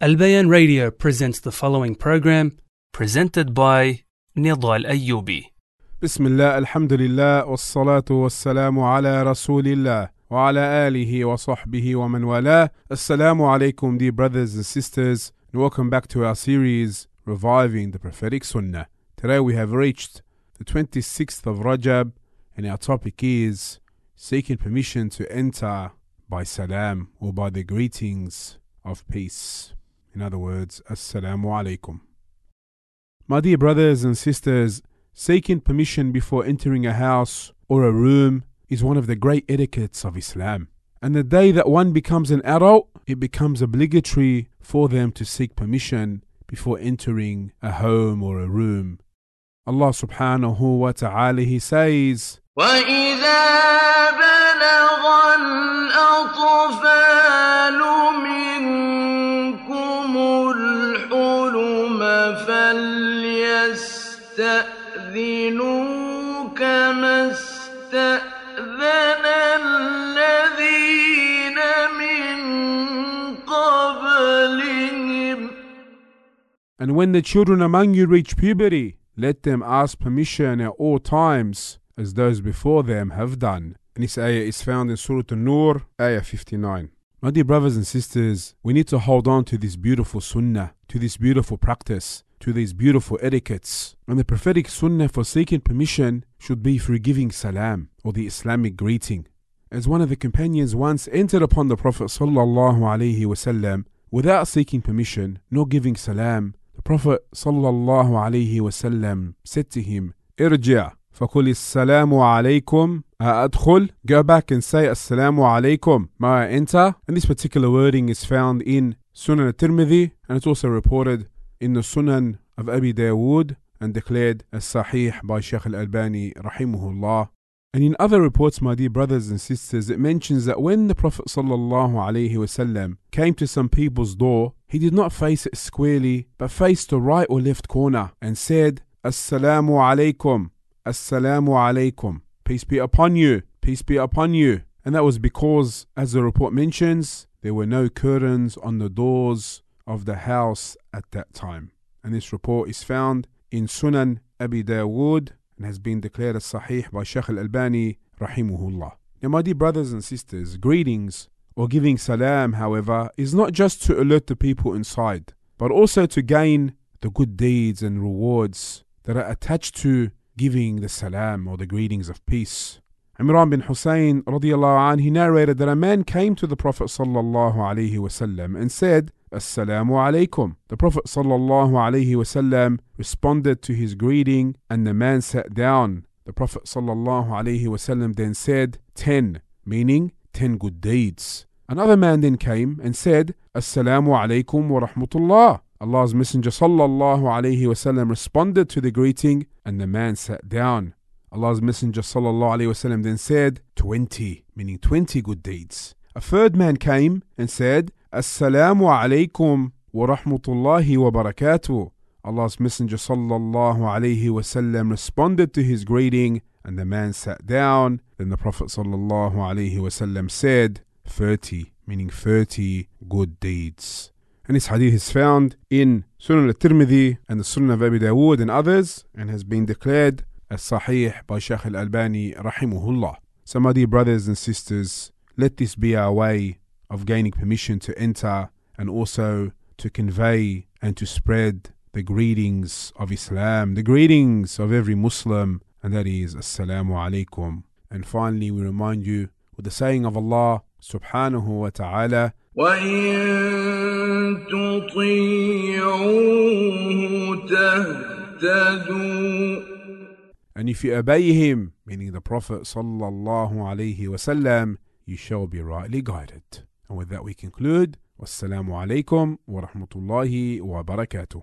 Albayan Radio presents the following program, presented by Nedal Ayoubi. Bismillah, alhamdulillah, wassalatu wassalamu ala rasulillah, ala alihi wa sahbihi wa man wala. Assalamu alaikum, dear brothers and sisters, and welcome back to our series, Reviving the Prophetic Sunnah. Today we have reached the 26th of Rajab, and our topic is seeking permission to enter by salam or by the greetings of peace. In other words, Assalamu alaikum. My dear brothers and sisters, seeking permission before entering a house or a room is one of the great etiquettes of Islam. And the day that one becomes an adult, it becomes obligatory for them to seek permission before entering a home or a room. Allah subhanahu wa ta'ala he says, وإذا بلغ الأطفال فليستأذنوا كما استأذن الذين من قبلهم And when the children among you reach puberty, let them ask permission at all times, as those before them have done. And this ayah is found in Surah An-Nur, ayah 59. My dear brothers and sisters, we need to hold on to this beautiful sunnah, to this beautiful practice, to these beautiful etiquettes. And the prophetic sunnah for seeking permission should be through giving salam, or the Islamic greeting. As one of the companions once entered upon the Prophet sallallahu alaihi wasallam without seeking permission nor giving salam, the Prophet sallallahu alaihi wasallam said to him, "Irja, فقل السلام عليكم أدخل Go back and say Assalamu alaikum. May I enter? And this particular wording is found in Sunan al-Tirmidhi and it's also reported in the Sunan of Abi Dawood and declared as Sahih by Shaykh al-Albani rahimahullah. And in other reports, my dear brothers and sisters, it mentions that when the Prophet wasallam came to some people's door, he did not face it squarely, but faced the right or left corner and said, Assalamu alaikum, Assalamu alaikum, peace be upon you, peace be upon you. And that was because, as the report mentions, there were no curtains on the doors of the house at that time. And this report is found in Sunan Abi Dawood and has been declared as Sahih by Shaykh al Albani, rahimahullah. Now, my dear brothers and sisters, greetings or giving salam, however, is not just to alert the people inside, but also to gain the good deeds and rewards that are attached to giving the salam or the greetings of peace. Imran bin Hussein radiallahu anh, he narrated that a man came to the Prophet sallallahu alaihi wasallam and said, Assalamu alaikum. The Prophet sallallahu alaihi wasallam responded to his greeting and the man sat down. The Prophet sallallahu alaihi wasallam then said, ten, meaning ten good deeds. Another man then came and said, Assalamu alaikum wa rahmatullah. Allah's Messenger sallallahu alaihi wasallam responded to the greeting and the man sat down. Allah's Messenger wasallam then said, 20, meaning 20 good deeds. A third man came and said, Assalamu alaykum wa rahmatullahi wa barakatuh. Allah's Messenger wasallam responded to his greeting and the man sat down. Then the Prophet wasallam said, 30, meaning 30 good deeds. And this hadith is found in Sunan al-Tirmidhi and the Sunan of Abi Dawood and others and has been declared as Sahih by Shaykh al-Albani rahimahullah. So my dear brothers and sisters, let this be our way of gaining permission to enter and also to convey and to spread the greetings of Islam, the greetings of every Muslim, and that is Assalamu alaikum. And finally, we remind you with the saying of Allah subhanahu wa ta'ala, وإن تطيعوه تهتدوا and if you obey him, meaning the Prophet sallallahu alaihi wasallam, you shall be rightly guided. And with that we conclude. Wassalamu alaikum wa rahmatullahi wa barakatuh.